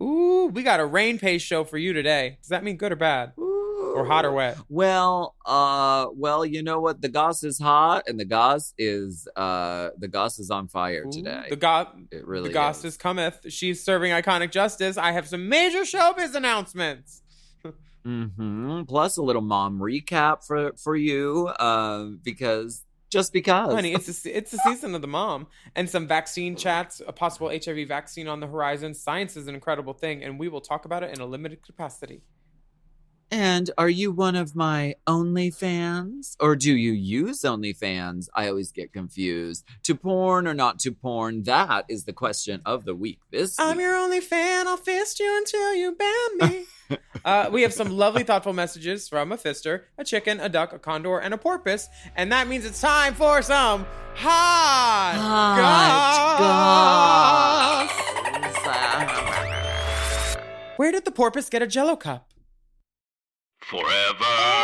Ooh, we got a rain pace show for you today. Does that mean good or bad? Or hot or wet? Well, uh, well, you know what? The goss is hot, and the goss is, uh, the goss is on fire Ooh, today. The goss, it really the goss is. cometh. She's serving iconic justice. I have some major showbiz announcements. mm-hmm. Plus a little mom recap for for you, uh, because just because, Honey, it's a, it's the season of the mom, and some vaccine chats, a possible HIV vaccine on the horizon. Science is an incredible thing, and we will talk about it in a limited capacity. And are you one of my OnlyFans? Or do you use OnlyFans? I always get confused. To porn or not to porn? That is the question of the week. This I'm week. your only fan. I'll fist you until you ban me. uh, we have some lovely, thoughtful messages from a fister, a chicken, a duck, a condor, and a porpoise, and that means it's time for some hot, goss. Where did the porpoise get a Jello cup? Forever.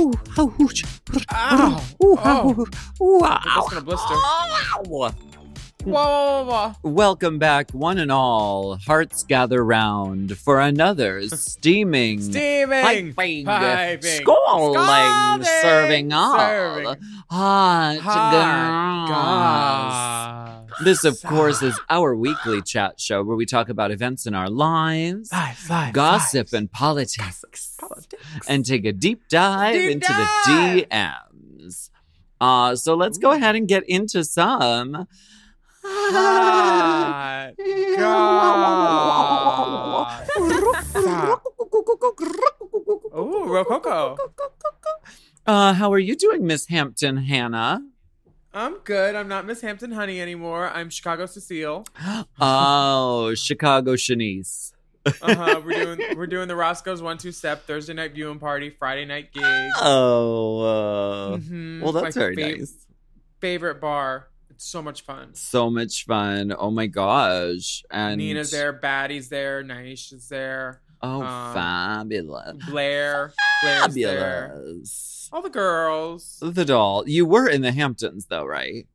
Ow! Oh, that's gonna blister. Ow! Whoa, whoa, whoa, whoa. Welcome back, one and all. Hearts gather round for another steaming, Steaming, piping, piping, scalding, scalding, serving all serving. hot, Hot goss. goss. This, of course, is our weekly chat show where we talk about events in our lives, Lives, lives, gossip, lives. and politics, Politics. and take a deep dive Deep into dive. the DMs. Uh, so let's go ahead and get into some. Hot. Ooh, Rococo. Uh, how are you doing, Miss Hampton Hannah? I'm good. I'm not Miss Hampton Honey anymore. I'm Chicago Cecile. Oh, Chicago Shanice. Uh-huh. we're doing we're doing the Roscoe's one two step Thursday night viewing party, Friday night gig. Oh, uh, Mhm. well, that's My very fav- nice. Favorite bar. It's so much fun. So much fun. Oh my gosh. And Nina's there, Baddie's there, Naisha's there, Oh, Um, fabulous. Blair, Blair's there. Fabulous. All the girls. The doll. You were in the Hamptons though, right?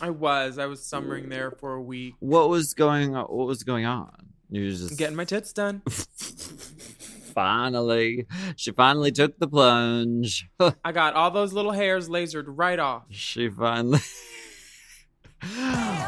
I was. I was summering there for a week. What was going on? What was going on? You were just Getting my tits done. finally. She finally took the plunge. I got all those little hairs lasered right off she finally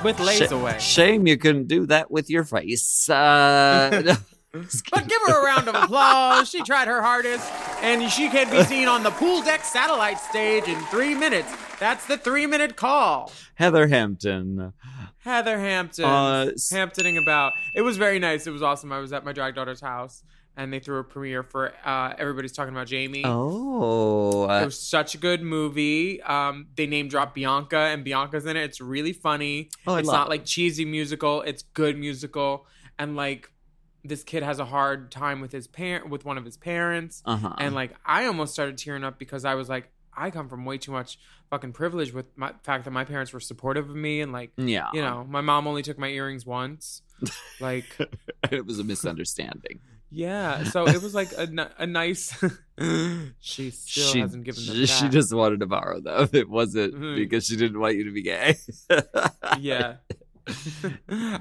with laser Sh- away. Shame you couldn't do that with your face. Uh, But give her a round of applause. She tried her hardest, and she can be seen on the pool deck satellite stage in three minutes. That's the three minute call. Heather Hampton. Heather Hampton. Uh, Hamptoning about. It was very nice. It was awesome. I was at my drag daughter's house, and they threw a premiere for uh, Everybody's Talking About Jamie. Oh, It was such a good movie. Um, they name drop Bianca, and Bianca's in it. It's really funny. Oh, I it's not it. like cheesy musical. It's good musical, and like this kid has a hard time with his parent, with one of his parents, uh-huh. and like I almost started tearing up because I was like, I come from way too much fucking privilege with my fact that my parents were supportive of me, and like yeah, you know, my mom only took my earrings once. Like, it was a misunderstanding. yeah. So it was like a, a nice. she still she, hasn't given them she, just wanted to borrow them. It wasn't Mhm. because she didn't want you to be gay. yeah.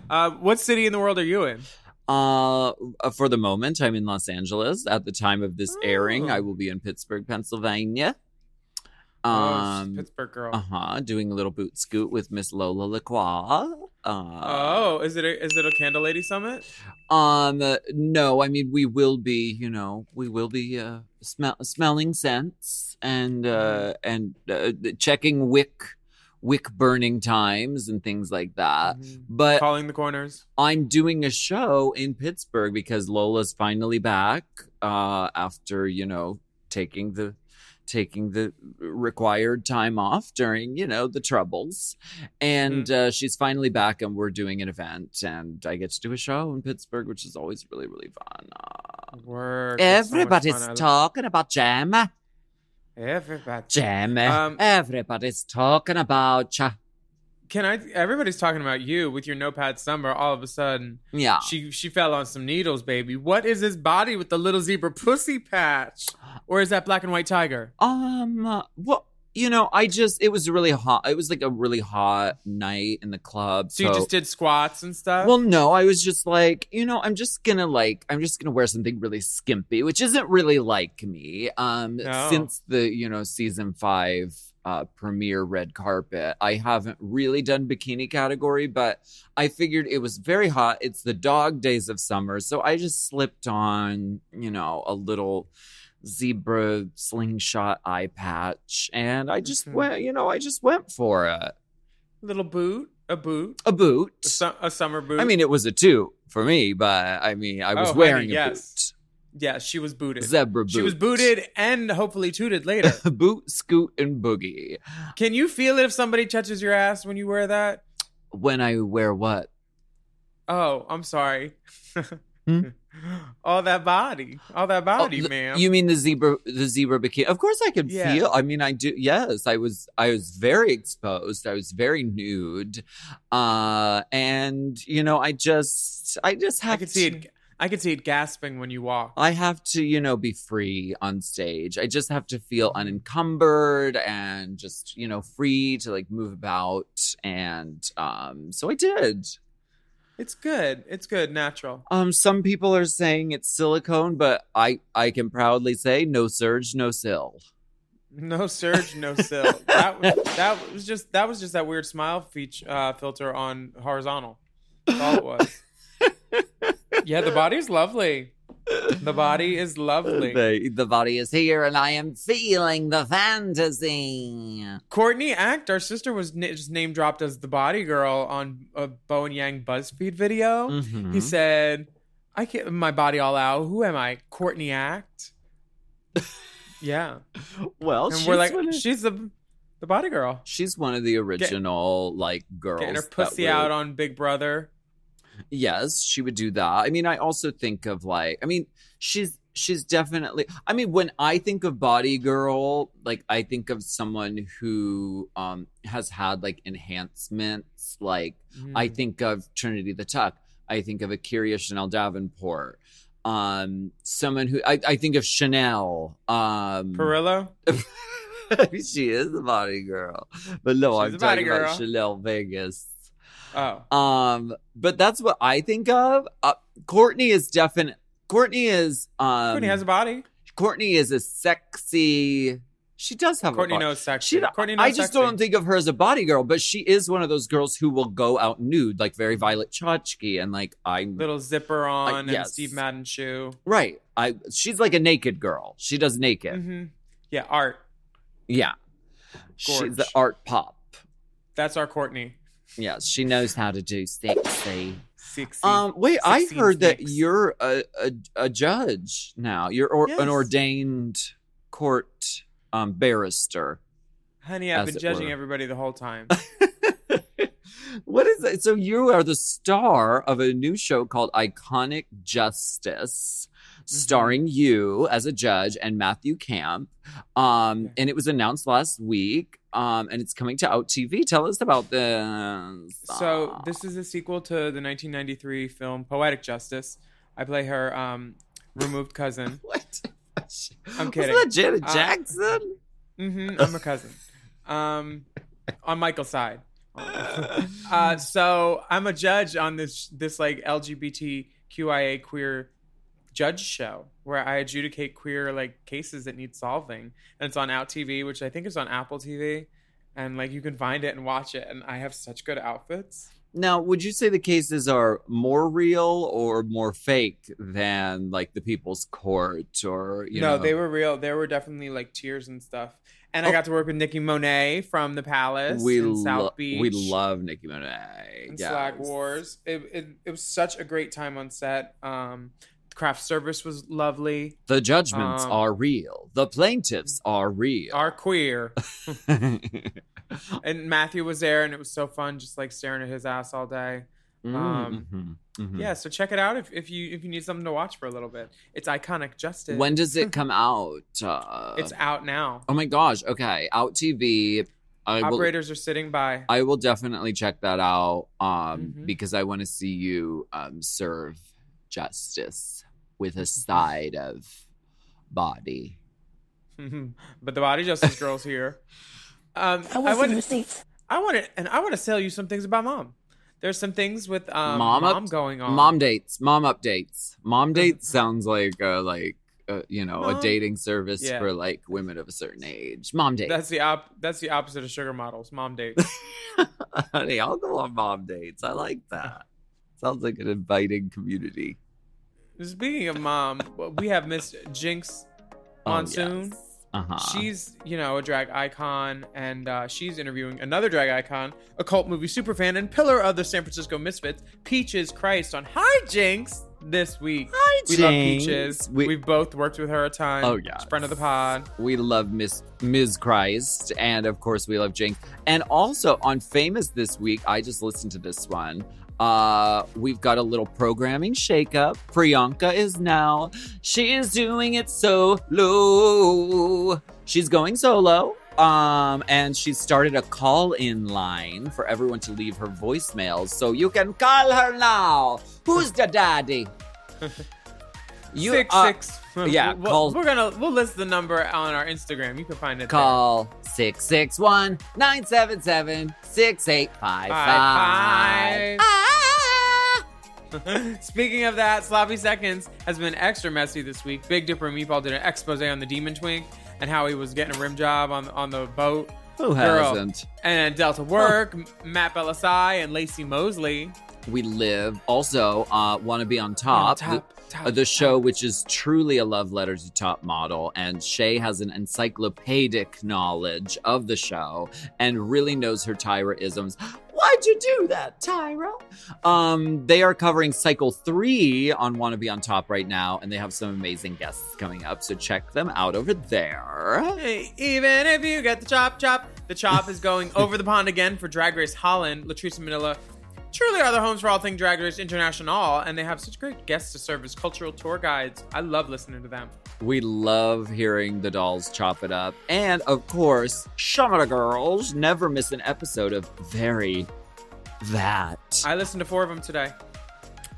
uh, what city in the world are you in? Uh, for the moment, I'm in Los Angeles. At the time of this airing, Oh. I will be in Pittsburgh, Pennsylvania. oh, Um, Pittsburgh girl. uh huh, doing a little boot scoot with Miss Lola Lacroix. Uh, oh, is it a, is it a Candle Lady Summit? Um, uh, no, I mean we will be, you know, we will be uh, smell smelling scents and uh, and uh, checking wick wick burning times and things like that. Mhm. But Calling the corners. I'm doing a show in Pittsburgh because Lola's finally back uh, after you know taking the taking the required time off during you know the troubles, and uh, she's finally back, and we're doing an event, and I get to do a show in Pittsburgh, which is always really really fun. Uh, Work. So everybody's fun. Talking about Jam, Everybody. Jam. Um, everybody's talking about ya. Can I? Everybody's talking about you with your notepad summer. All of a sudden, Yeah. she she fell on some needles, baby. What is this body with the little zebra pussy patch, or is that black and white tiger? Um, uh, well, you know, I just it was really hot. It was like a really hot night in the club. So you just did squats and stuff. Well, no, I was just like, you know, I'm just gonna like, I'm just gonna wear something really skimpy, which isn't really like me. Um, No. since the you know season five uh premiere red carpet, I haven't really done bikini category, but I figured it was very hot. It's the dog days of summer, so I just slipped on, you know, a little zebra slingshot eye patch, and I just Mhm. went, you know, I just went for it. little boot, a boot, A boot. a, su- a summer boot. I mean, it was a two for me, but I mean, I was Oh, honey, wearing a yes. yeah, she was booted. Zebra boot. She was booted and hopefully tooted later. boot, scoot, and boogie. Can you feel it if somebody touches your ass when you wear that? When I wear what? Oh, I'm sorry. Hmm? all that body, all that body, Oh, the- ma'am. You mean the zebra, the zebra bikini? Of course, I could Yeah. feel. I mean, I do. Yes, I was. I was very exposed. I was very nude, uh, and you know, I just, I just have. I could see it. I could see it gasping when you walk. I have to, you know, be free on stage. I just have to feel unencumbered and just, you know, free to like move about. And um, so I did. It's good. It's good. Natural. Um, some people are saying it's silicone, but I I can proudly say no surge, no sill. No surge, no sill. That was, that was just that was just that weird smile feature uh, filter on horizontal. That's all it was. yeah, the body's lovely. The body is lovely. The, the body is here, and I am feeling the fantasy. Courtney Act, our sister, was na- just name dropped as the body girl on a Bowen Yang BuzzFeed video. Mhm. He said, "I can't my body all out. Who am I? Courtney Act." yeah, well, and she's we're like, of, she's the the body girl she's one of the original like girls. getting her pussy out on Big Brother. Yes, she would do that. I mean, I also think of like, I mean, she's she's definitely. I mean, when I think of body girl, like I think of someone who um has had like enhancements. Like I Mm. think of Trinity the Tuck. I think of A'keria Chanel Davenport. Um, someone who I, I think of Chanel. Um, Perillo. she is a body girl, but no, She's I'm talking about. Chanel Vegas. Oh, Um, but that's what I think of. Uh, Courtney is definite. Courtney is um. Courtney has a body. Courtney is a sexy. She does have Courtney a body. knows sex. She, Courtney knows I just sexy. don't think of her as a body girl, but she is one of those girls who will go out nude, like very Violet Chachki, and like I'm little zipper on and yes. Steve Madden shoe. right. I she's like a naked girl. She does naked. hmm Yeah, art. Yeah, she's the art pop. That's our Courtney. Yes, she knows how to do sexy. Sexy. Um, wait, I heard that you're a, a a judge now. You're or, Yes. an ordained court um barrister. Honey, I've been judging were. everybody the whole time. what is it? So you are the star of a new show called Iconic Justice, starring you as a judge and Matthew Camp. Um, and it was announced last week. Um, and it's coming to Out TV. Tell us about this. So this is a sequel to the 1993 film Poetic Justice. I play her um, removed cousin. what? I'm kidding. Was that Janet Uh, Jackson? hmm I'm a cousin. Um, on Michael's side. Uh, so I'm a judge on this this like LGBTQIA queer judge show where I adjudicate queer like cases that need solving, and it's on Out TV, which I think is on Apple TV, and like you can find it and watch it. And I have such good outfits. Now, would you say the cases are more real or more fake than like the People's Court or you no, know? they were real. There were definitely like tears and stuff. And Oh. I got to work with Nikki Monet from the Palace we in South lo- Beach. we love Nicki Minaj. and yes. Slack Wars. It, it it was such a great time on set. Um, craft service was lovely. The judgments Um, are real. The plaintiffs are real. Are queer. and Matthew was there, and it was so fun, just like staring at his ass all day. Um, Mhm, mhm. Yeah, so check it out if, if you if you need something to watch for a little bit. It's iconic justice. When does it come out? Uh, it's out now. oh my gosh. Okay, out TV. I will. Operators are sitting by. I will definitely check that out. Um, Mhm. because I want to see you um serve justice with a side of body. but the body justice girl's here. Um, I I want want some receipts. I want to and I want to tell you some things about mom. There's some things with um, Mom mom, going on. Mom dates, mom updates. Mom dates sounds like uh, like uh, you know a dating service Yeah. for like women of a certain age. Mom dates. That's the op- That's the opposite of sugar models. Mom dates. Honey, I'll go on mom dates. I like that. Sounds like an inviting community. Speaking of mom, we have Miss Jinkx Monsoon. Uh huh. She's, you know, a drag icon, and uh, she's interviewing another drag icon, a cult movie superfan, and pillar of the San Francisco Misfits, Peaches Christ, on Hi Jinkx this week. Hi, We love Peaches. We- We, have both worked with her a time. Oh, yeah, friend of the pod. We love Miss Ms. Christ, and of course we love Jinkx. And also on Famous this week, I just listened to this one. Uh, we've got a little programming shakeup. Priyanka is now. She is doing it solo. She's going solo. Um, and she started a call-in line for everyone to leave her voicemails, so you can call her now. Who's the daddy? You six uh, six. yeah, we'll, call- we're gonna we'll list the number on our Instagram. You can find it. Call 661 977 6855. Five, five. Ah! there. Speaking of that, Sloppy Seconds has been extra messy this week. Big Dipper and Meatball did an expose on the Demon Twink and how he was getting a rim job on on the boat. Who Girl. hasn't? And Delta Work, M- Matt Belisai, and Lacey Mosley. We live. Also, uh, want to be on top. the, top, uh, the show, top. which is truly a love letter to top model, and Shay has an encyclopedic knowledge of the show and really knows her Tyra isms. Why'd you do that, Tyra? Um, they are covering cycle three on Wanna Be on Top right now, and they have some amazing guests coming up. So check them out over there. Hey, even if you get the chop chop, the chop is going over the pond again for Drag Race Holland. Latrice Manila truly are the homes for all things Drag Race International, and they have such great guests to serve as cultural tour guides. I love listening to them. We love hearing the dolls chop it up. And of course, Shamara Girls never miss an episode of Very That. I listened to four of them today.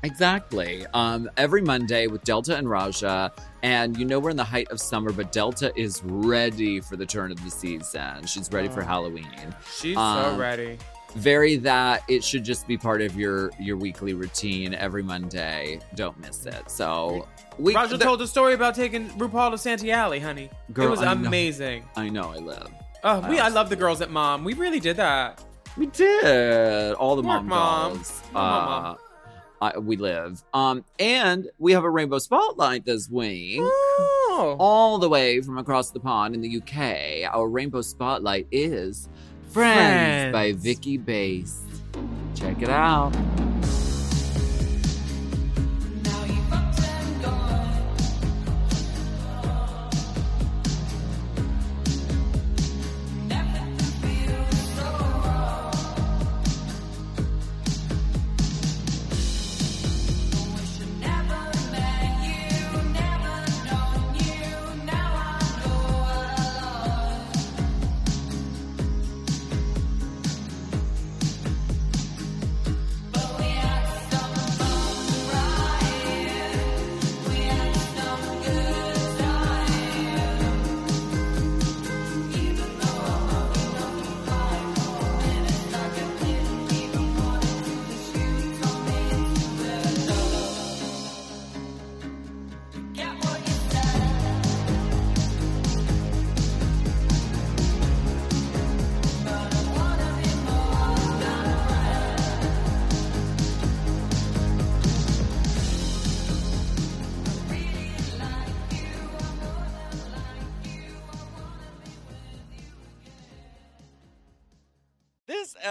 Exactly. Um, every Monday with Delta and Raja. And you know we're in the height of summer, but Delta is ready for the turn of the season. She's ready for Oh. Halloween. She's Um, so ready. Very that it should just be part of your your weekly routine every Monday. Don't miss it. So we Raja the- told a story about taking RuPaul to Santee Alley, honey. Girl, it was I know. amazing. I know I live. Oh, we I I love the girls at Mom. We really did that. We did all the Work, mom, Mom. dolls. Mom, Mom, Uh, I, we live. Um, and we have a rainbow spotlight this week. Oh. All the way from across the pond in the UK, our rainbow spotlight is Friends, by Vicky Bass. Check it out.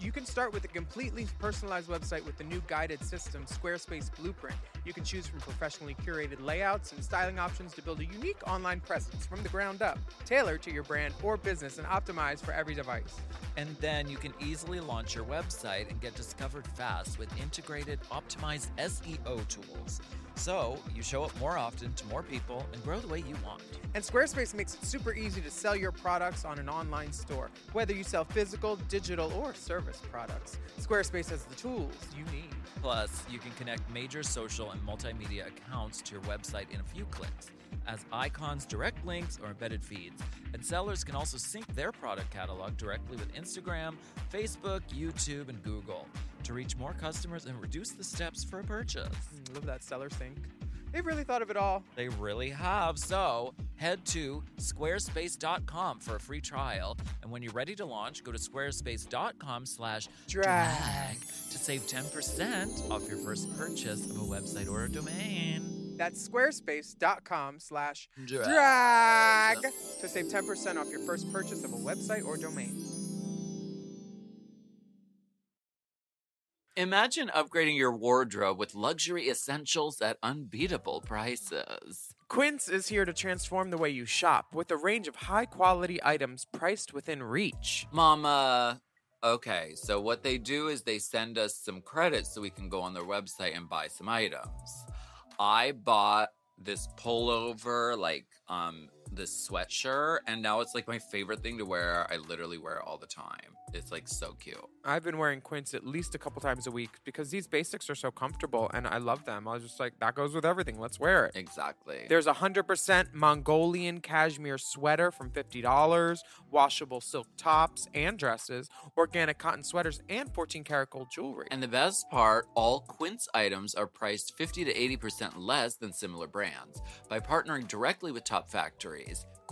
you can start with a completely personalized website with the new guided system, Squarespace Blueprint. You can choose from professionally curated layouts and styling options to build a unique online presence from the ground up, tailored to your brand or business and optimized for every device. And then you can easily launch your website and get discovered fast with integrated, optimized SEO tools. So you show up more often to more people and grow the way you want. And Squarespace makes it super easy to sell your products on an online store, whether you sell physical, digital, or service products. Squarespace has the tools you need. Plus, you can connect major social and multimedia accounts to your website in a few clicks, as icons, direct links, or embedded feeds. And sellers can also sync their product catalog directly with Instagram, Facebook, YouTube, and Google to reach more customers and reduce the steps for a purchase. Mm, Love that seller sync. They've really thought of it all. They really have. So head to squarespace.com for a free trial. And when you're ready to launch, go to squarespace.com slash Drag. to save 10% off your first purchase of a website or a domain. That's squarespace.com slash Drag. to save 10% off your first purchase of a website or domain. Imagine upgrading your wardrobe with luxury essentials at unbeatable prices. Quince is here to transform the way you shop with a range of high quality items priced within reach. Mama, okay, so what they do is they send us some credits so we can go on their website and buy some items. I bought this pullover, like um this sweatshirt, and now it's like my favorite thing to wear. I literally wear it all the time. It's like so cute. I've been wearing Quince at least a couple times a week because these basics are so comfortable and I love them. I was just like, that goes with everything. Let's wear it. Exactly. There's a 100% Mongolian cashmere sweater from $50, washable silk tops and dresses, organic cotton sweaters, and 14 karat gold jewelry. And the best part, all Quince items are priced 50 to 80% less than similar brands. By partnering directly with top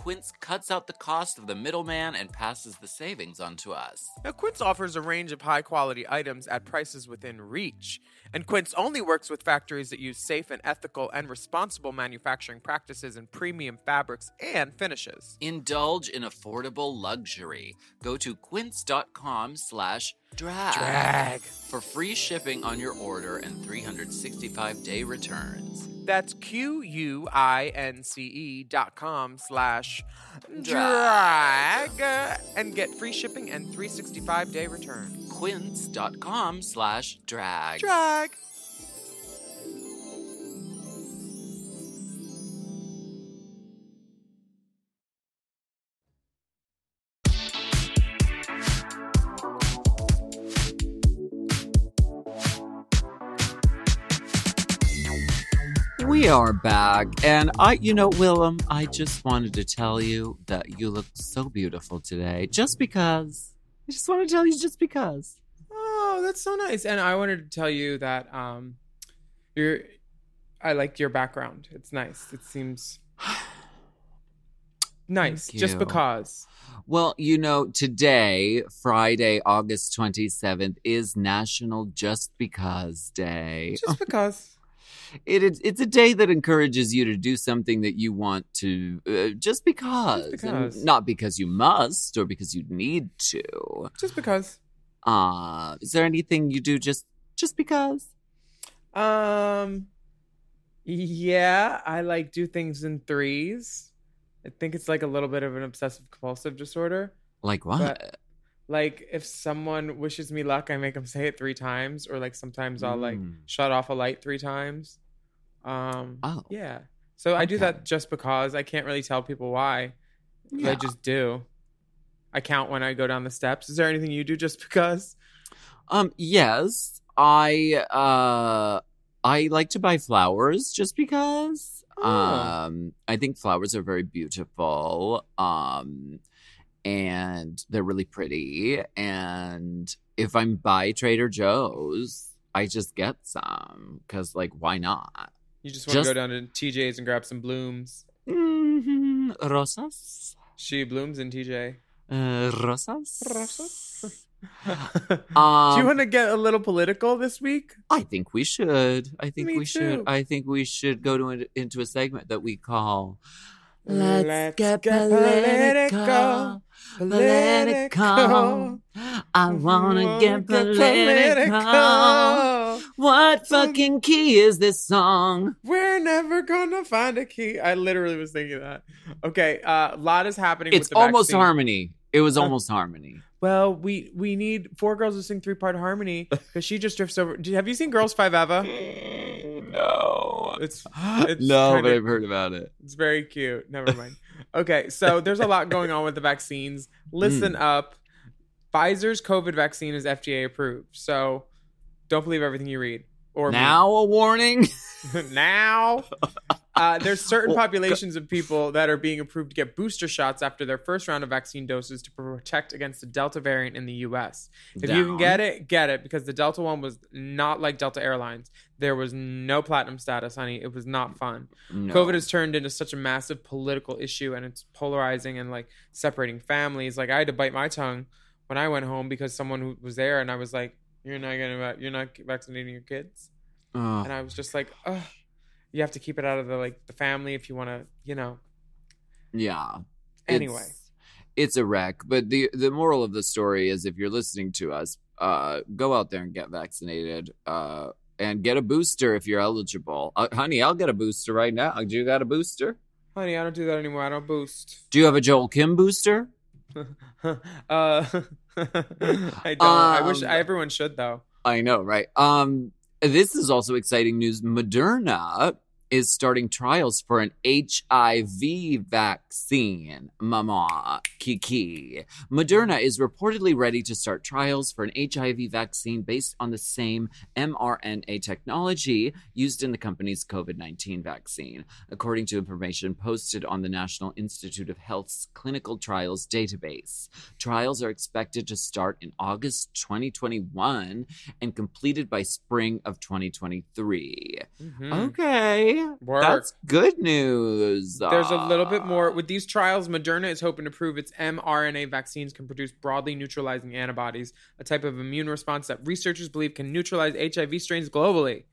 Quince cuts out the cost of the middleman and passes the savings on to us. Now, Quince offers a range of high quality items at prices within reach. And Quince only works with factories that use safe and ethical and responsible manufacturing practices and premium fabrics and finishes. Indulge in affordable luxury. Go to quince.com slash drag, Drag. for free shipping on your order and 365 day returns. That's Q U I N C E dot com slash drag and get free shipping and 365 day return. Quince.com slash drag. Drag. Are back. And I, you know, Willem, I just wanted to tell you that you look so beautiful today. Just because. I just want to tell you just because. Oh, that's so nice. And I wanted to tell you that um you're I like your background. It's nice. It seems nice just because. Well, you know, today, Friday, August 27th, is National Just Because Day. Just because. It is, it's a day that encourages you to do something that you want to uh, just because. Just and because. not because you must or because you need to. Just because. Uh, is there anything you do just just because? Um yeah, I like do things in threes. I think it's like a little bit of an obsessive compulsive disorder. Like what? But- Like if someone wishes me luck, I make them say it 3 times or like sometimes I'll like Mm. shut off a light 3 times. Um oh. Yeah. So I do that just because I can't really tell people why. but I just do. I count when I go down the steps. Is there anything you do just because? Um, yes, I uh I like to buy flowers just because. Oh. Um, I think flowers are very beautiful. Um, and they're really pretty. And if I'm by Trader Joe's, I just get some because, like, why not? You just want to go down to TJ's and grab some blooms. Mm-hmm. Rosas. She blooms in TJ. Uh, rosas. Rosas? Um, Do you want to get a little political this week? I think we should. I think Me we should. I think we should go to an, into a segment that we call Let's get political, political. I wanna Wanna get political. What fucking key is this song? We're never gonna find a key. I literally was thinking that. Okay, uh, a lot is happening. It's with the almost vaccine. harmony. It was uh, almost harmony. Well, we we need four girls to sing three part harmony because she just drifts over. Have you seen Girls Five Eva? Mm, no. It's it's no, kinda- but I've heard about it. It's very cute. Never mind. Okay, so there's a lot going on with the vaccines. Hmm. Listen up. Pfizer's COVID vaccine is FDA approved. So don't believe everything you read. Or me. Now a warning. now. Uh, there's certain populations of people that are being approved to get booster shots after their first round of vaccine doses to protect against the Delta variant in the US. If you can get it, get it because the Delta one was not like Delta Airlines. There was no platinum status, honey. It was not fun. No. COVID has turned into such a massive political issue and it's polarizing and like separating families. Like I had to bite my tongue when I went home because someone who was there and I was like, "You're not gonna, you're not vaccinating your kids," Ugh. and I was just like, "Ugh." You have to keep it out of the like the family if you want to, you know. yeah. Anyway, It's, it's a wreck. But the the moral of the story is if you're listening to us, uh, go out there and get vaccinated. Uh, and get a booster if you're eligible. Uh, honey, I'll get a booster right now. Do you got a booster? honey, I don't do that anymore. I don't boost. Do you have a Joel Kim booster? uh, I don't. I wish Um, everyone should though. I know, right? Um, this is also exciting news. Moderna is starting trials for an HIV vaccine. Mama, Kiki. Moderna is reportedly ready to start trials for an HIV vaccine based on the same mRNA technology used in the company's COVID 19 vaccine, according to information posted on the National Institute of Health's clinical trials database. Trials are expected to start in August 2021 and completed by spring of 2023. Mhm. Okay. Work. That's good news. There's a little bit more. Uh, With these trials, Moderna is hoping to prove its mRNA vaccines can produce broadly neutralizing antibodies, a type of immune response that researchers believe can neutralize HIV strains globally.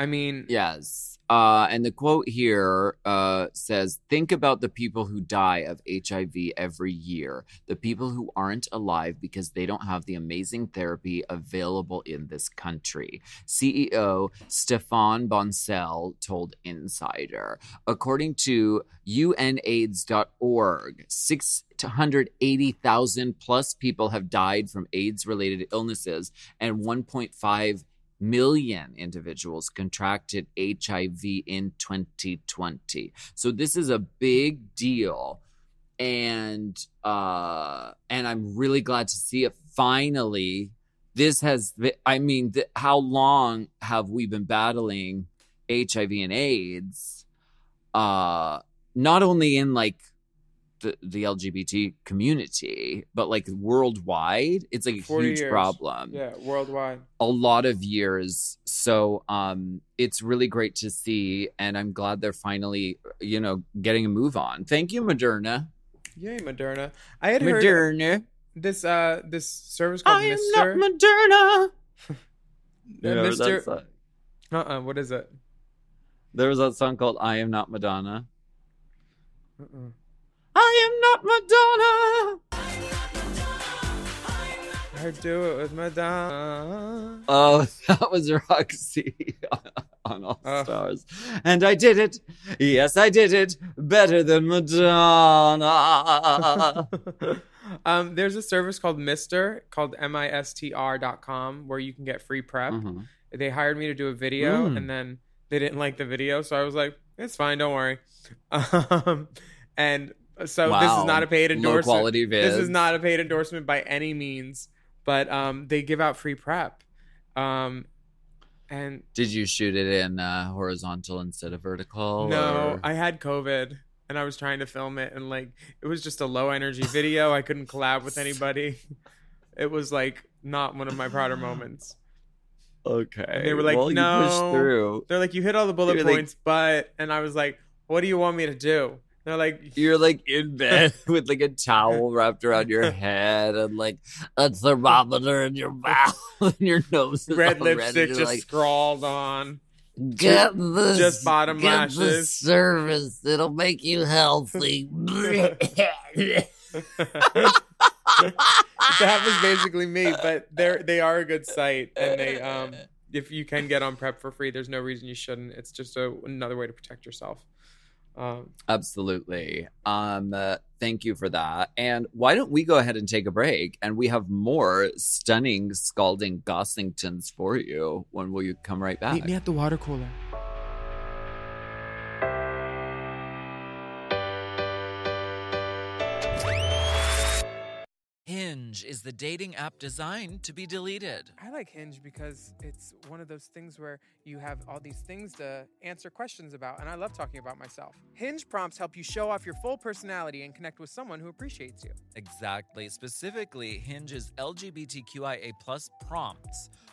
I mean, Yes. Uh, and the quote here uh, says Think about the people who die of HIV every year, the people who aren't alive because they don't have the amazing therapy available in this country. CEO Stéphane Bancel told Insider. According to UNAIDS.org, 680,000 plus people have died from AIDS related illnesses, and 1.5 million individuals contracted HIV in 2020. So this is a big deal. And uh and I'm really glad to see it finally this has I mean th- how long have we been battling HIV and AIDS uh not only in like the, the LGBT community, but like worldwide, it's like a huge years. problem yeah, worldwide. a lot of years. So um it's really great to see and I'm glad they're finally, you know, getting a move on. Thank you, Moderna. Yay, Moderna. I had heard Moderna. this uh this service called I am Mistr. not Moderna. Uh, Mistr. That's, Uh uh What is it? there was that song called I Am Not Madonna. Uh-uh. I am not Madonna. I do it with Madonna. Oh, that was Roxy on All Oh. Stars. And I did it. Yes, I did it better than Madonna. um, there's a service called Mistr called M-I-S-T-R dot com where you can get free prep. Mhm. They hired me to do a video Mm. and then they didn't like the video, so I was like, "It's fine, don't worry." Um, and so this is not a paid Low endorsement. quality This is not a paid endorsement by any means, but um, they give out free prep. Um, And Did you shoot it in uh, horizontal instead of vertical? no, or- I had COVID and I was trying to film it and like it was just a low energy video. I couldn't collab with anybody. It was like not one of my prouder moments. okay. And they were like, well, "No." They're like, you hit all the bullet You're like- points, but and I was like, what do you want me to do? They're like, You're like in bed with like a towel wrapped around your head and like a thermometer in your mouth and your nose is red lipstick just like, scrawled on. get this, just bottom get lashes. this service. It'll make you healthy. that was basically me, but they're they are a good site, and they um if you can get on prep for free, there's no reason you shouldn't. It's just a, another way to protect yourself. Um, Absolutely. Um, uh, thank you for that. And why don't we go ahead and take a break? And we have more stunning, scalding Gossingtons for you. When will you come right back? meet me at the water cooler. Hinge is the dating app designed to be deleted. I like Hinge because it's one of those things where you have all these things to answer questions about, and I love talking about myself. Hinge prompts help you show off your full personality and connect with someone who appreciates you. Exactly. Specifically, Hinge's LGBTQIA plus prompts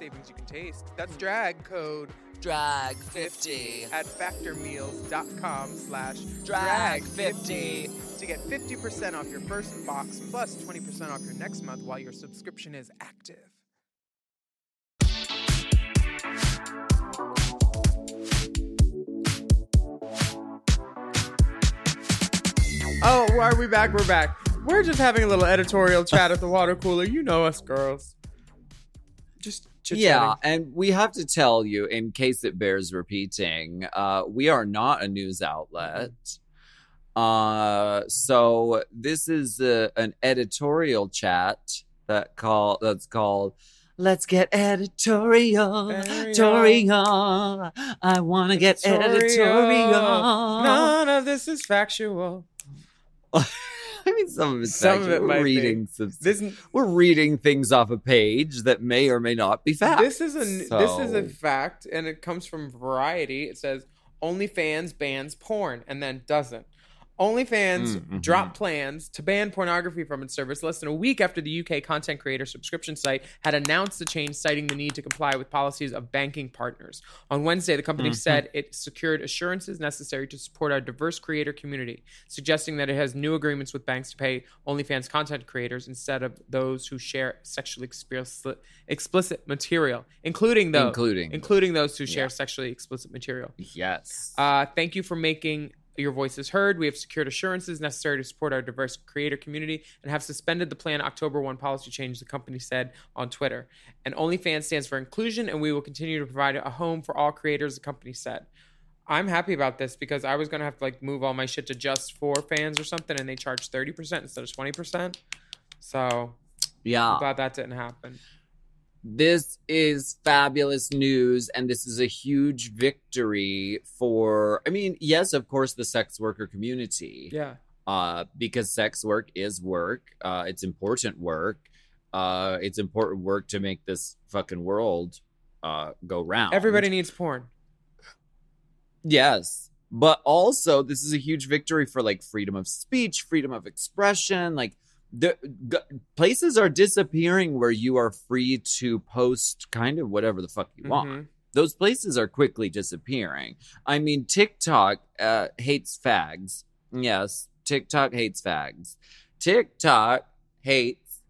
Savings you can taste. That's drag code Drag50. at factormeals.com slash Drag50 to get 50% off your first box plus 20% off your next month while your subscription is active. Oh, are we back? We're back. We're just having a little editorial chat at the water cooler. You know us girls. Just chit-chatting. Yeah, and we have to tell you, in case it bears repeating, uh, we are not a news outlet. Uh, so this is uh an editorial chat that call that's called "Let's Get Editorial." Editorial. I want to get editorial. None of this is factual. I mean, some of it's Some of it We're reading some. This We're reading things off a page that may or may not be fact. this is a this is a fact, and it comes from Variety. It says OnlyFans bans porn, and then doesn't. OnlyFans Mm, mhm. dropped plans to ban pornography from its service less than a week after the UK content creator subscription site had announced the change, citing the need to comply with policies of banking partners. On Wednesday, the company Mhm. said it secured assurances necessary to support our diverse creator community, suggesting that it has new agreements with banks to pay OnlyFans content creators instead of those who share sexually explicit, explicit material, including those Including- including those who share Yeah. sexually explicit material. Yes. Uh, thank you for making your voice is heard. We have secured assurances necessary to support our diverse creator community and have suspended the planned October 1 policy change, the company said on Twitter. And OnlyFans stands for inclusion, and we will continue to provide a home for all creators, the company said. I'm happy about this because I was going to have to like move all my shit to just for fans or something, and they charge 30% instead of 20%. So yeah. I'm glad that didn't happen. This is fabulous news, and this is a huge victory for, I mean, yes, of course, the sex worker community. Yeah. Uh, because sex work is work. Uh, it's important work. Uh, it's important work to make this fucking world uh, go round. Everybody needs porn. Yes. But also, this is a huge victory for like freedom of speech, freedom of expression. Like, the g- places are disappearing where you are free to post kind of whatever the fuck you want. Mhm. Those places are quickly disappearing. I mean, TikTok uh, hates fags. Yes, TikTok hates fags. TikTok hates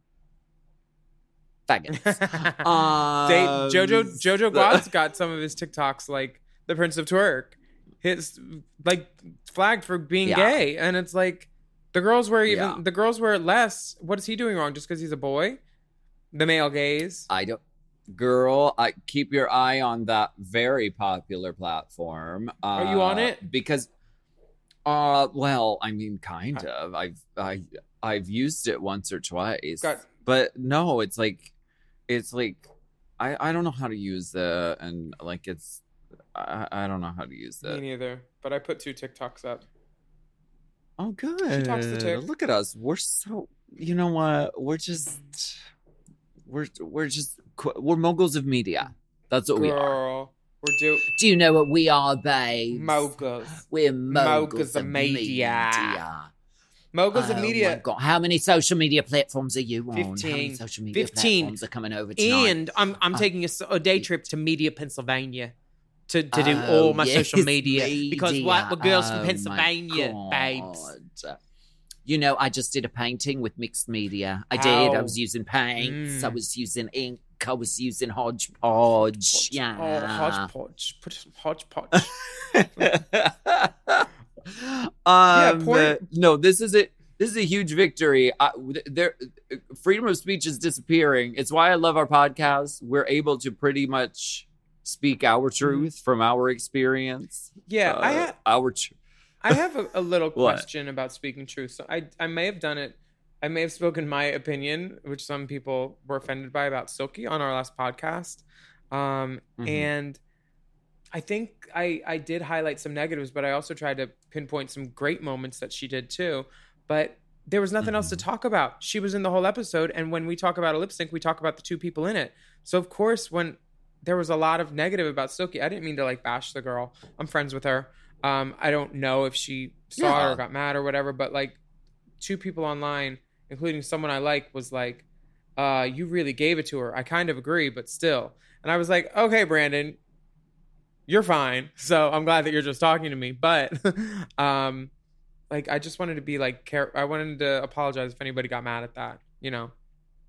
faggots. They, Um, Jojo Jojo Guad's got some of his TikToks like the Prince of Twerk, his like flagged for being Yeah. gay, and it's like the girls wear even Yeah. the girls wear less. What is he doing wrong just because he's a boy? The male gaze. I don't. Girl, I keep your eye on that very popular platform. Are you on uh, it? Because, uh, well, I mean, kind of. I've I I've used it once or twice, Got- but no, it's like, it's like, I I don't know how to use the and like it's, I I don't know how to use Me it. neither. But I put two TikToks up. Oh, good. talks the tick. Look at us. We're so. You know what? We're just. We're we're just we're moguls of media. That's what we are. We're do Do you know what we are, babe? moguls. We're Moguls moguls of of media. media. Moguls of Oh my media. God. How many social media platforms are you on? How 15. many social media 15. platforms are coming over tonight? And I'm I'm Uh, taking a day trip to Media, Pennsylvania, to to do Oh, all my yes, social media, because what we're girls Oh, from Pennsylvania, babes. You know, I just did a painting with mixed media. I did. I was using paints. Mm. I was using ink. I was using hodgepodge. Yeah. Oh, hodgepodge. Put some hodgepodge. um, porn- no, this is it. This is a huge victory. I, there, freedom of speech is disappearing. It's why I love our podcast. We're able to pretty much speak our truth from our experience. Mm-hmm. yeah, I Uh, ha- our. Tr- I have a, a little question about speaking truth. So I I may have done it. I may have spoken my opinion, which some people were offended by about Silky on our last podcast. Um, Mhm. and I think I I did highlight some negatives, but I also tried to pinpoint some great moments that she did too. But there was nothing else to Mhm. talk about. She was in the whole episode, and when we talk about a lip sync, we talk about the two people in it. So of course, when there was a lot of negative about Silky, I didn't mean to like bash the girl. I'm friends with her. Um, I don't know if she saw it Yeah. or got mad or whatever, but like two people online, including someone I like, was like, uh, you really gave it to her. I kind of agree, but still. And I was like, okay, Brandon, you're fine. So I'm glad that you're just talking to me. But um, like I just wanted to be like care I wanted to apologize if anybody got mad at that. You know.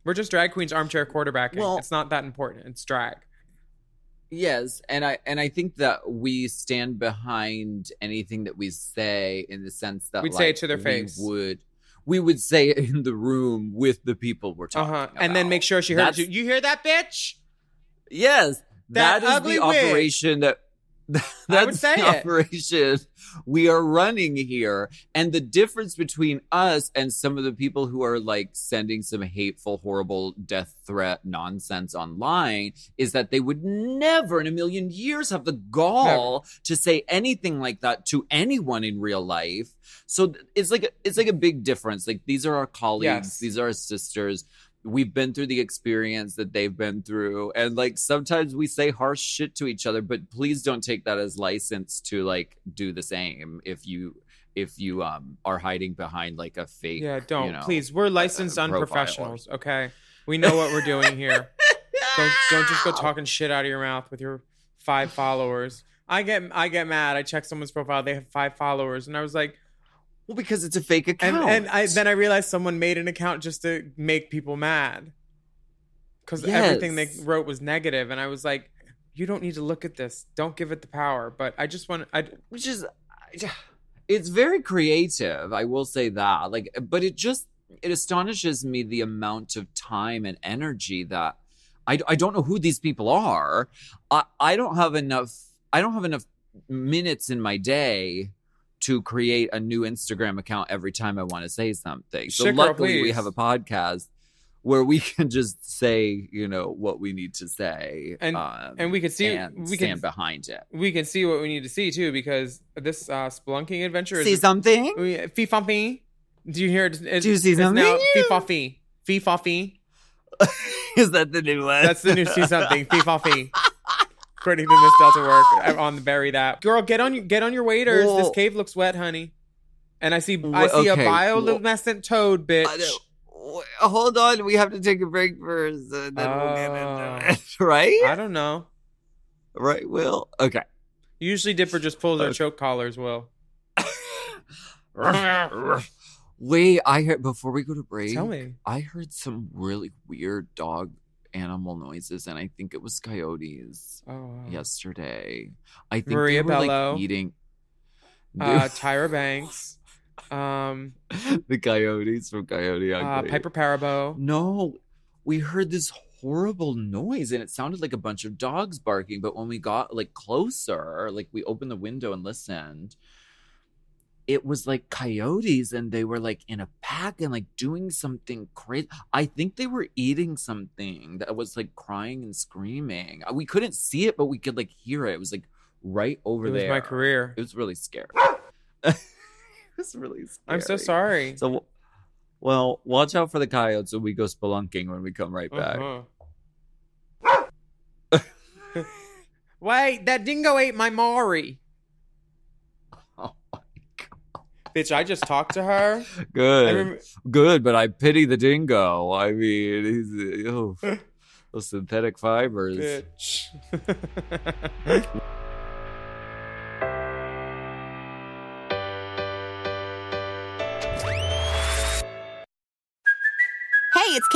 We're just drag queens armchair quarterbacking. Well- it's not that important. It's drag. Yes, and I and I think that we stand behind anything that we say in the sense that We'd say it to their we face. Would we would say it in the room with the people we're Uh talking huh. about, And then make sure she heard you. You hear that bitch? Yes, That that is the wig. operation that. That's I would say the it. operation we are running here, and the difference between us and some of the people who are like sending some hateful, horrible death threat nonsense online is that they would never in a million years have the gall to say anything like that to anyone in real life. So it's like a, it's like a big difference. Like these are our colleagues, Yes. these are our sisters we've been through the experience that they've been through and like sometimes we say harsh shit to each other but please don't take that as license to like do the same if you if you um are hiding behind like a fake. Yeah, don't you know, please. We're licensed uh, unprofessionals. Okay, we know what we're doing here. don't don't just go talking shit out of your mouth with your five followers. I get I get mad. I check someone's profile. They have five followers, and I was like, Well, because it's a fake and account. and I then I realized someone made an account just to make people mad because Yes. everything they wrote was negative, and I was like, you don't need to look at this. Don't give it the power. But I just want I which is it's very creative i will say that like but it just it astonishes me the amount of time and energy that i, I don't know who these people are I, I don't have enough i don't have enough minutes in my day to create a new instagram account every time i want to say something so luckily we have a podcast where we can just say you know what we need to say And- um, and we can see we stand can behind it we can see what we need to see too because this uh spelunking adventure see is something fee fee. Do you hear it? It's, Do you see something? Fee fa fee. Fee. Is that the new one? That's the new see something. Fee fee. According to Miss Delta Work on the bury that girl. Get on your get on your waders. this cave looks wet, honey. And I see I see a okay, well- bioluminescent toad, bitch. Hold on, we have to take a break first, and then we'll get Oh. into it. Right? I don't know. Right, Will? Okay. Usually Dipper just pulls her Okay. choke collars. Will Wait, I heard before we go to break. tell me. I heard some really weird dog animal noises, and I think it was coyotes Oh, wow. yesterday. I think Maria they were Bello. like eating Uh, Tyra Banks. Um, the coyotes from Coyote uh, Ugly. Piper Perabo. No, we heard this horrible noise and it sounded like a bunch of dogs barking. But when we got like closer, like we opened the window and listened, it was like coyotes and they were like in a pack and like doing something crazy. I think they were eating something that was like crying and screaming. We couldn't see it, but we could like hear it. It was like right over It was there. my career. It was really scary. it was really scary. I'm so sorry. So, well, watch out for the coyotes when we go spelunking when we come right back. Uh-huh. Wait, that dingo ate my Mari. Oh my Bitch, I just talked to her. Good, remember, good, but I pity the dingo. I mean, he's oh, those synthetic fibers. bitch.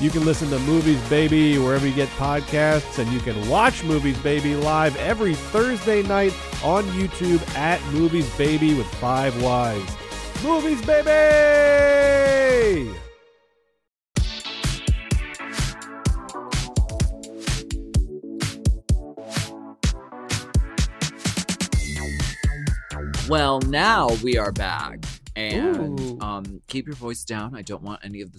You can listen to Movies Baby wherever you get podcasts, and you can watch Movies Baby live every Thursday night on YouTube at Movies Baby with Five Wise. Movies Baby! Well, now we are back. And um, keep your voice down. I don't want any of the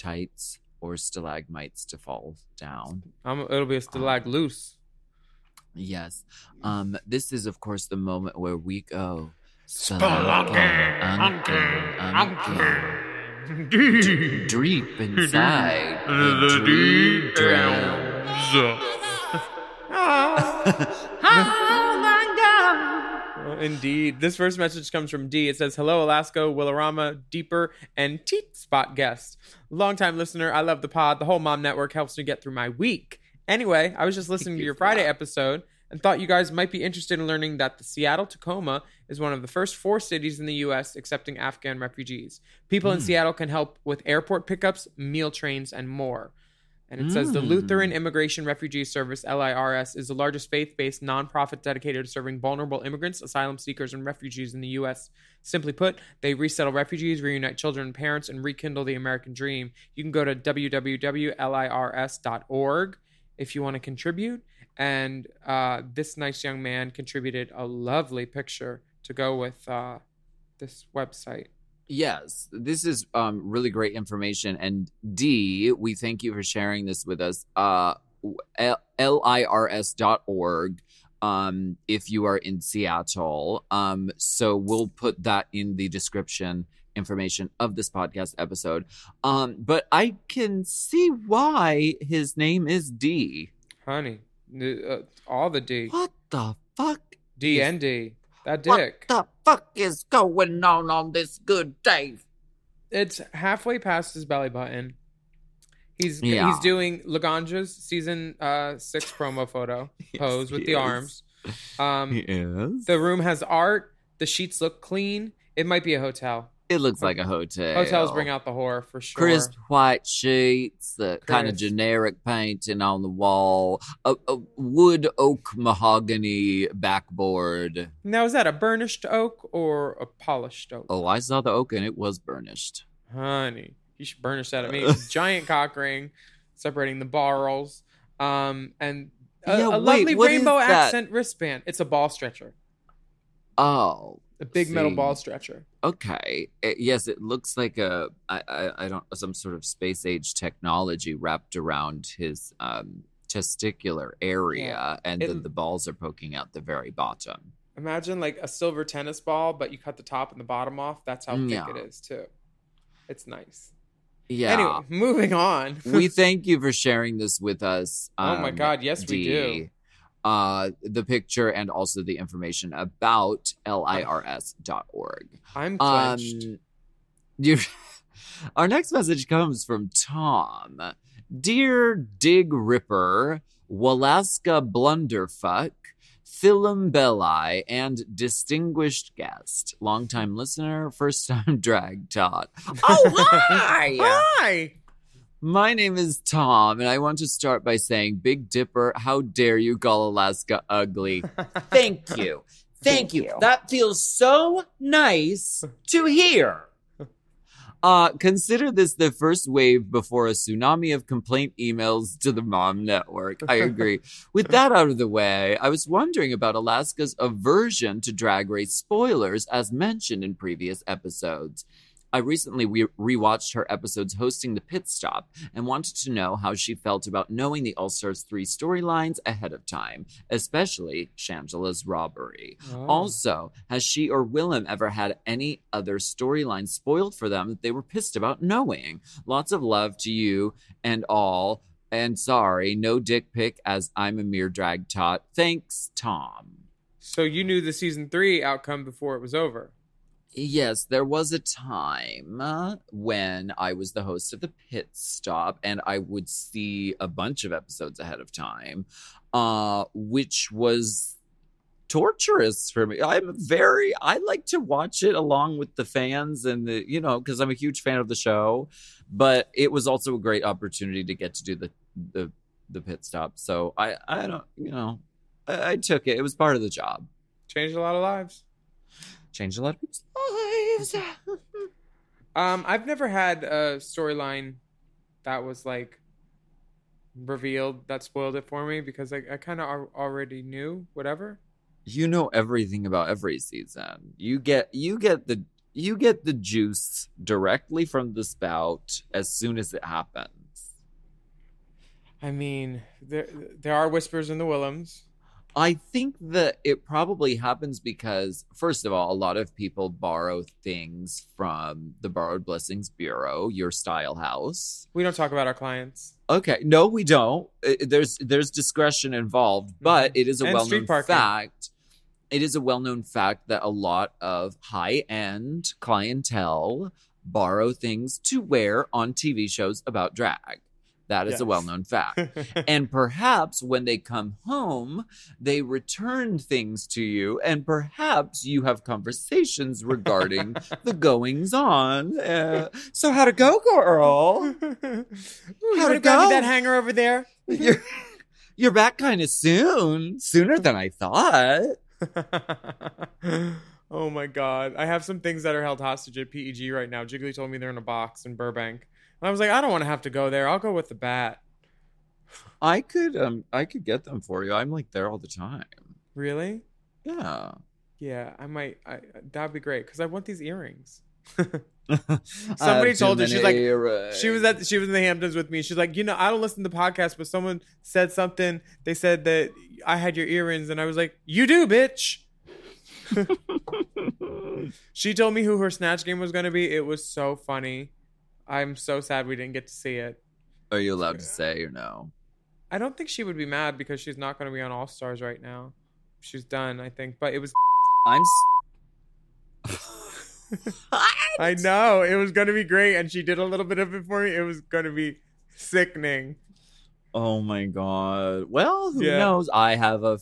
stalactites or stalagmites to fall down. I'm, it'll be a um, stalag loose. Yes. Um, this is, of course, the moment where we go. Spelunking, unking, unking, unking, Deep inside the deep drown. Ah. Ah. Indeed. This first message comes from D. It says, Hello, Alaska, Willarama, Deeper, and Teat Spot guest. Longtime listener. I love the pod. The whole mom network helps me get through my week. Anyway, I was just listening to your Friday episode and thought you guys might be interested in learning that the Seattle Tacoma is one of the first four cities in the U.S. accepting Afghan refugees. People in hmm. Seattle can help with airport pickups, meal trains, and more. And it says the Lutheran Immigration Refugee Service, LIRS, is the largest faith based nonprofit dedicated to serving vulnerable immigrants, asylum seekers, and refugees in the U.S. Simply put, they resettle refugees, reunite children and parents, and rekindle the American dream. You can go to www.lirs.org if you want to contribute. And uh, this nice young man contributed a lovely picture to go with uh, this website. Yes, this is um, really great information. And D, we thank you for sharing this with us. Uh, L- lirs.org um, if you are in Seattle. Um, so we'll put that in the description information of this podcast episode. Um, but I can see why his name is D. Honey, uh, all the D. What the fuck? D is- and D. That dick. What the fuck is going on on this good day? it's halfway past his belly button. He's Yeah. he's doing Laganja's season uh, six promo photo pose with the is. arms. Um, is. the room has art. The sheets look clean. It might be a hotel. It looks like a hotel. Hotels bring out the horror for sure. crisp white sheets, the kind of generic painting on the wall, a, a wood oak mahogany backboard. Now is that a burnished oak or a polished oak? Oh, I saw the oak and it was burnished. Honey, you should burnish that at me. Giant cock ring separating the barrels. Um, and a, Yeah, a wait, lovely rainbow accent wristband. It's a ball stretcher. Oh, A big metal ball stretcher. okay. It- yes, it looks like a I, I I don't some sort of space age technology wrapped around his um testicular area, and It- then the balls are poking out the very bottom. Imagine like a silver tennis ball, but you cut the top and the bottom off. That's how thick Yeah. it is too. It's nice. Yeah. Anyway, moving on. we thank you for sharing this with us. Oh my um, God, yes, we do. Dee. Uh, the picture and also the information about lirs.org. I'm clenched. Um, you our next message comes from Tom. Dear Dig Ripper, Walaska Blunderfuck, Philum Belli, and distinguished guest, longtime listener, first time drag tot. Oh, hi! Hi. My name is Tom, and I want to start by saying, Big Dipper, how dare you call Alaska ugly? Thank you. Thank, you. That feels so nice to hear. Uh, consider this the first wave before a tsunami of complaint emails to the mom network. I agree. With that out of the way, I was wondering about Alaska's aversion to drag race spoilers as mentioned in previous episodes. I recently re- rewatched her episodes hosting the pit stop and wanted to know how she felt about knowing the All Stars 3 storylines ahead of time, especially Shangela's robbery. Oh. Also, has she or Willam ever had any other storylines spoiled for them that they were pissed about knowing? Lots of love to you and all. And sorry, no dick pic as I'm a mere drag tot. Thanks, Tom. So you knew the season three outcome before it was over. Yes, there was a time uh, when I was the host of the pit stop and I would see a bunch of episodes ahead of time, uh, which was torturous for me. I'm very, I like to watch it along with the fans and the, you know, because I'm a huge fan of the show, but it was also a great opportunity to get to do the, the, the pit stop. So I, I don't, you know, I, I took it. It was part of the job. Changed a lot of lives. Changed a lot of people's lives. Um, I've never had a storyline that was like revealed that spoiled it for me because I, I kind of already knew whatever. you know everything about every season. You get you get the you get the juice directly from the spout as soon as it happens. I mean, there there are whispers in the Willems. I think that it probably happens because first of all, a lot of people borrow things from the Borrowed Blessings Bureau, your style house. We don't talk about our clients. Okay, no, we don't. There's there's discretion involved, mm-hmm. but it is a well known fact. it is a well-known fact that a lot of high-end clientele borrow things to wear on TV shows about drag. That is Yes. a well-known fact. and perhaps when they come home, they return things to you, and perhaps you have conversations regarding the goings on. Uh, so, how to go, girl? How'd wanna it go? that hanger over there? You're, you're back kind of soon, sooner than I thought. oh my god. I have some things that are held hostage at PEG right now. Jiggly told me they're in a box in Burbank. And I was like, I don't want to have to go there. I'll go with the bat. I could, um, I could get them for you. I'm like there all the time. Really? Yeah. Yeah, I might. I, that'd be great because I want these earrings. Somebody told her she's like she was at she was in the Hamptons with me. She's like, you know, I don't listen to podcasts, but someone said something. They said that I had your earrings, and I was like, you do, bitch. she told me who her snatch game was going to be. It was so funny. I'm so sad we didn't get to see it. Are you allowed to say or no? I don't think she would be mad because she's not going to be on All Stars right now. She's done, I think. But it was. I'm. I know it was going to be great, and she did a little bit of it for me. It was going to be sickening. Oh my god. Well, who Yeah. knows? I have a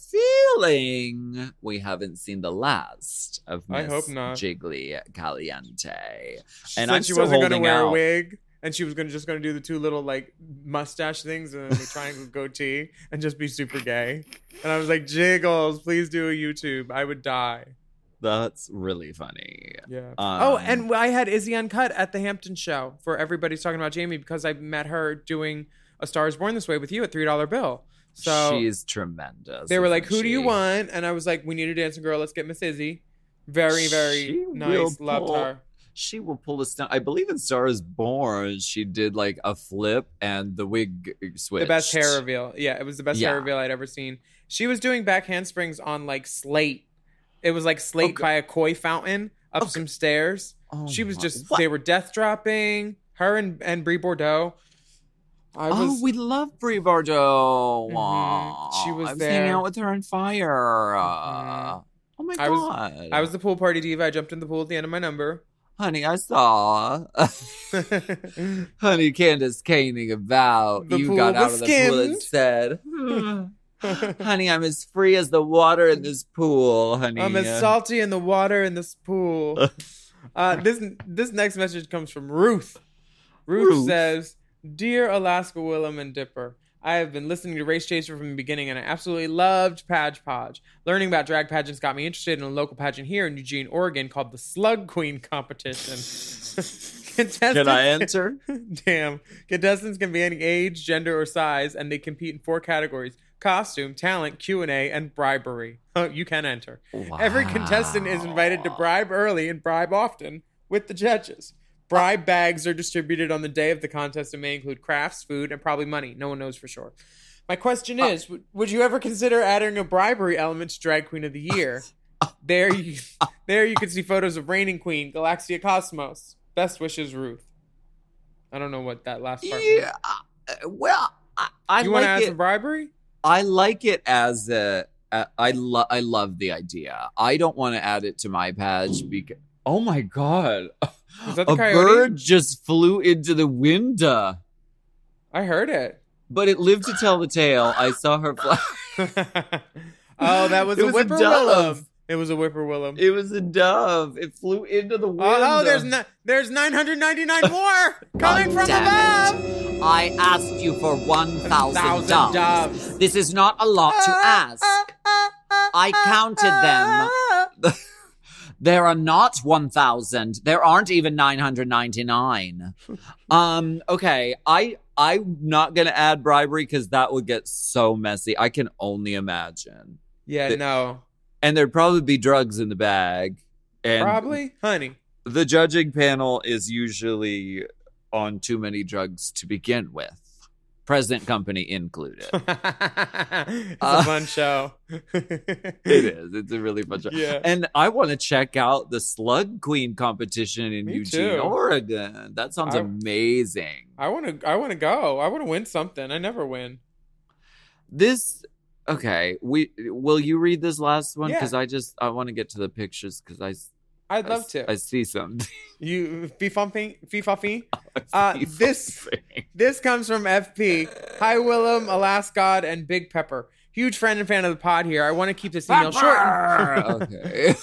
feeling we haven't seen the last of I Miss hope not. Jiggly Caliente. She And said I'm she wasn't going to holding wear a wig, and she was going to just going to do the two little like mustache things and the triangle goatee, and just be super gay. And I was like, Jiggles, please do a YouTube. I would die. That's really funny. Yeah. Um, oh, and I had Izzy Uncut at the Hampton show for everybody's talking about Jamie because I met her doing A Star Is Born This Way with you at three dollar bill. So she's tremendous. they were like, "Who do you want?" And I was like, "We need a dancing girl. Let's get Miss Izzy." Very, very She nice. will Loved her. She will pull a stunt. I believe in Star is Born, she did like a flip and the wig switch. The best hair reveal. Yeah, it was the best hair reveal I'd ever seen. She was doing back handsprings on like slate. It was like slate Okay. by a koi fountain up Okay. some stairs. Oh she was just What? they were death dropping her and and Brie Bordeaux. I was oh, we love Brie Bordeaux. Mhm. She was there. I was hanging out with her on fire. Mhm. Oh my I was- god! I was the pool party diva. I jumped in the pool at the end of my number. honey. I saw, honey. Candace caning about. The you got out of the pool and said, "Honey, I'm as free as the water in this pool, honey." I'm as salty in the water in this pool. Uh, this this next message comes from Ruth. Ruth, Ruth. says, "Dear Alaska Willam and Dipper, I have been listening to Race Chaser from the beginning, and I absolutely loved Padge Podge. Learning about drag pageants got me interested in a local pageant here in Eugene, Oregon, called the Slug Queen Competition. Contestants- Can I enter? Damn. Contestants can be any age, gender, or size, and they compete in four categories: costume, talent, Q and A, and bribery. you can enter. Wow. Every contestant is invited to bribe early and bribe often with the judges. Bribe bags are distributed on the day of the contest and may include crafts, food, and probably money. No one knows for sure. My question is: w- Would you ever consider adding a bribery element to Drag Queen of the Year? there, you, there you can see photos of Reigning Queen, Galaxia Cosmos. Best wishes, Ruth. I don't know what that last part. Yeah. uh, Well, I, I you want to like add it. some bribery? I like it as a. a I love. I love the idea. I don't want to add it to my page because. Oh my god! Was that the a coyote? bird just flew into the window, I heard it. but it lived to tell the tale. I saw her fly. oh, that was It a was a dove. It was a whippoorwill. It was a dove. It flew into the window. Oh, oh, there's no, there's 999 more coming from damn above. it. I asked you for 1,000 Thousand doves. doves. This is not a lot to uh, uh, ask. Uh, I counted them. There are not 1,000. There aren't even 999. Um, okay. I, I'm not going to add bribery because that would get so messy. I can only imagine. Yeah, The- no, And there'd probably be drugs in the bag. And probably, honey. the judging panel is usually on too many drugs to begin with. Present company included. it's Uh, a fun show. it is. It's a really fun show. Yeah. And I want to check out the Slug Queen competition in Me Eugene, too. Oregon. That sounds I- amazing. I want to. I want to go. I want to win something. I never win. This Okay, we will you read this last one Yeah. because I just I want to get to the pictures because I I'd love s- to. I see something. you fee fumping, fee fuffy. Uh, this this comes from FP. Hi, Willam, Alaska, and Big Pepper. Huge friend and fan of the pod here. I want to keep this email short. and- okay.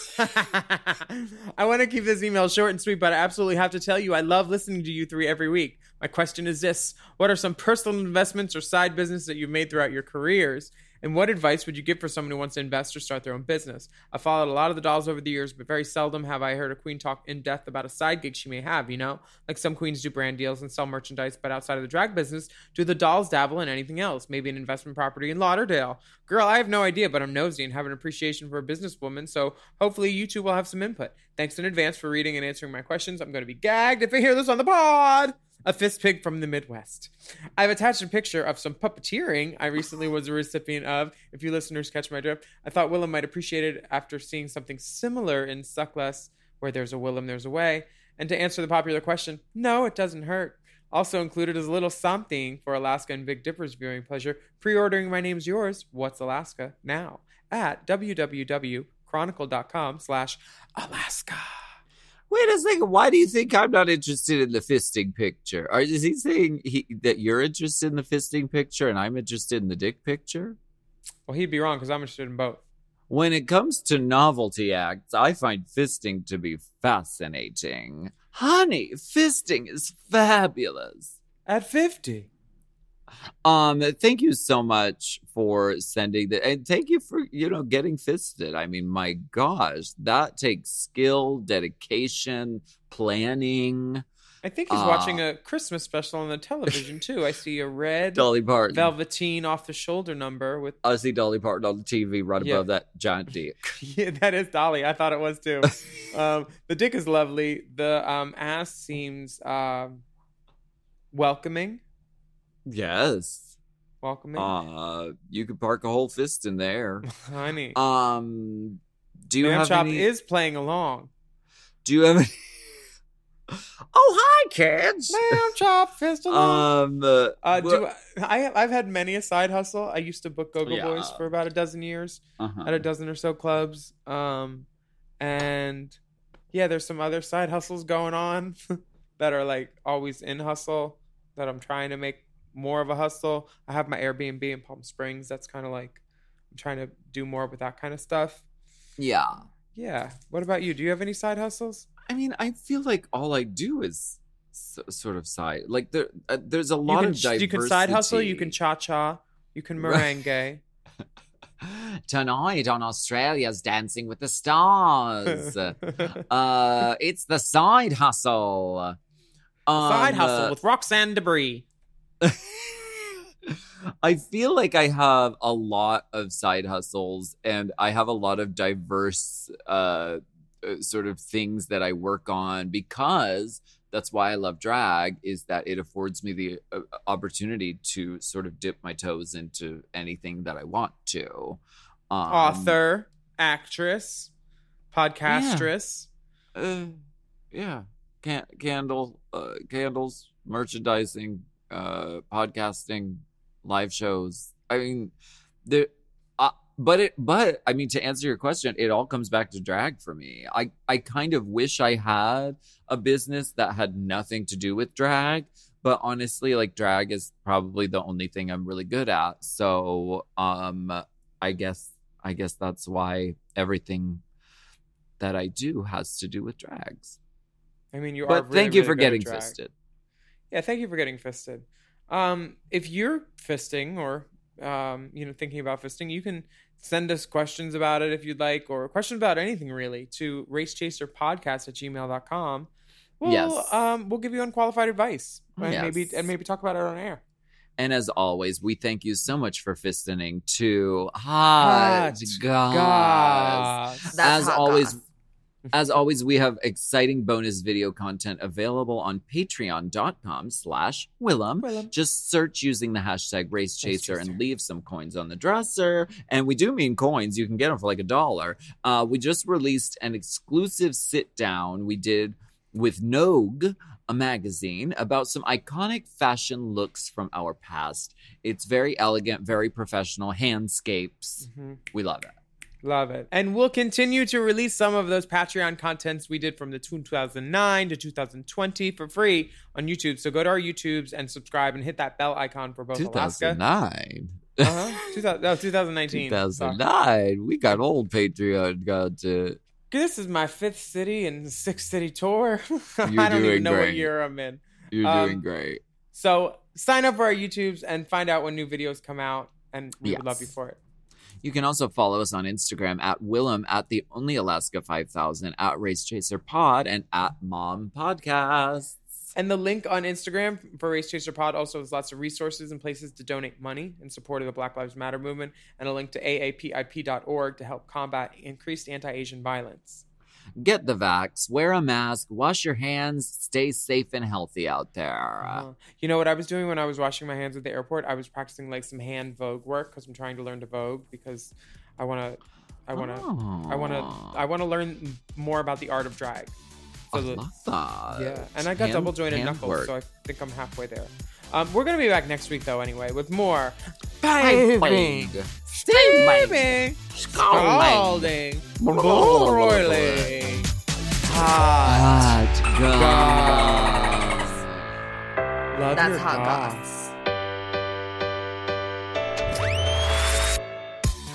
I want to keep this email short and sweet, but I absolutely have to tell you, I love listening to you three every week. My question is this What are some personal investments or side business that you've made throughout your careers? And what advice would you give for someone who wants to invest or start their own business? I've followed a lot of the dolls over the years, but very seldom have I heard a queen talk in depth about a side gig she may have, you know? Like some queens do brand deals and sell merchandise, but outside of the drag business, do the dolls dabble in anything else? Maybe an investment property in Lauderdale? Girl, I have no idea, but I'm nosy and have an appreciation for a businesswoman, so hopefully you two will have some input. Thanks in advance for reading and answering my questions. I'm going to be gagged if I hear this on the pod. A fist pig from the Midwest. I've attached a picture of some puppeteering I recently was a recipient of. If you listeners catch my drift, I thought Willam might appreciate it after seeing something similar in Suck Less, where there's a Willam, there's a way. And to answer the popular question, no, it doesn't hurt. Also included is a little something for Alaska and Big Dipper's viewing pleasure. Pre-ordering My Name's Yours, What's Alaska, now at www.chronicle.com slash Alaska. Wait a second. Why do you think I'm not interested in the fisting picture? Or is he saying he, that you're interested in the fisting picture and I'm interested in the dick picture? Well, he'd be wrong because I'm interested in both. When it comes to novelty acts, I find fisting to be fascinating. Honey, fisting is fabulous. At 50. Um, thank you so much for sending that, and thank you for you know getting fisted. I mean, my gosh, that takes skill, dedication, planning. I think he's Ah. watching a Christmas special on the television too. I see a red Dolly Parton. velveteen off the shoulder number with I see Dolly Parton on the TV right Yeah. above that giant dick. yeah, that is Dolly. I thought it was too. um, the dick is lovely. The um, ass seems um, welcoming. Yes. Welcoming, Uh, you could park a whole fist in there. honey. Um, do you Lamb have chop any? is playing along. do you have any? oh, hi, kids. Lamb chop fist along. Um, uh, uh, do I, I? I've had many a side hustle. I used to book Go-Go Yeah. Boys for about a dozen years. uh-huh. at a dozen or so clubs. Um, and yeah, there's some other side hustles going on that are like always in hustle that I'm trying to make more of a hustle. I have my Airbnb in Palm Springs. That's kind of like I'm trying to do more with that kind of stuff. yeah. Yeah. What about you? Do you have any side hustles? I mean, I feel like all I do is s- sort of side. Like there, uh, there's a You lot can, of diversity. you can side hustle. You can cha cha. You can merengue. Tonight on Australia's Dancing with the Stars, uh, it's the side hustle. side Um, hustle uh, with Roxanne Debris. I feel like I have a lot of side hustles and I have a lot of diverse uh, uh, sort of things that I work on because that's why I love drag is that it affords me the uh, opportunity to sort of dip my toes into anything that I want to. Um, Author, actress, podcastress. uh, yeah, Can- candle, uh, candles, merchandising, uh, podcasting, live shows. I mean, there. Uh, but it, but I mean, to answer your question, it all comes back to drag for me. I, I kind of wish I had a business that had nothing to do with drag, but honestly, like drag is probably the only thing I'm really good at. So, um, I guess, I guess that's why everything that I do has to do with drags. I mean, you are. But really, thank you really for getting drag. Fisted. Yeah, thank you for getting fisted. Um, if you're fisting or um, you know, thinking about fisting, you can send us questions about it if you'd like, or questions about anything really to racechaserpodcast at gmail.com. We'll, Yes. um, we'll give you unqualified advice and Yes. maybe and maybe talk about it on air. And as always, we thank you so much for fistening to hot goss. Goss. As always, as always, we have exciting bonus video content available on patreon.com slash Willam. Just search using the hashtag race chaser and leave some coins on the dresser. And we do mean coins. You can get them for like a dollar. Uh, we just released an exclusive sit down we did with Nogue a magazine about some iconic fashion looks from our past. It's very elegant, very professional, handscapes. Mhm. We love it. Love it. And we'll continue to release some of those Patreon contents we did from the 2009 to 2020 for free on YouTube. So go to our YouTubes and subscribe and hit that bell icon for both Alaska. 2009. Uh-huh. 2000, no, 2019. Sorry. 2009. We got old Patreon content. This is my fifth city and sixth city tour. I don't doing even know what great. year I'm in. You're Um, doing great. So sign up for our YouTubes and find out when new videos come out. And we would love you for it. You can also follow us on Instagram at Willam at the Only Alaska 5000, at Race Chaser Pod, and at Mom Podcasts. And the link on Instagram for Race Chaser Pod also has lots of resources and places to donate money in support of the Black Lives Matter movement, and a link to aapip.org to help combat increased anti Asian violence. Get the vax, wear a mask, wash your hands, stay safe and healthy out there. Uh, you know what I was doing when I was washing my hands at the airport? I was practicing like some hand Vogue work because I'm trying to learn to Vogue because I want to. I want to. I want to. I want to learn more about the art of drag. I So the- love that. Yeah, and I got Hand- double jointed knuckles, work. so I think I'm halfway there. Um, we're gonna be back next week though, anyway, with more Plague. steaming, scalding, broiling, hot Hot goss. goss. Love That's your hot goss. goss.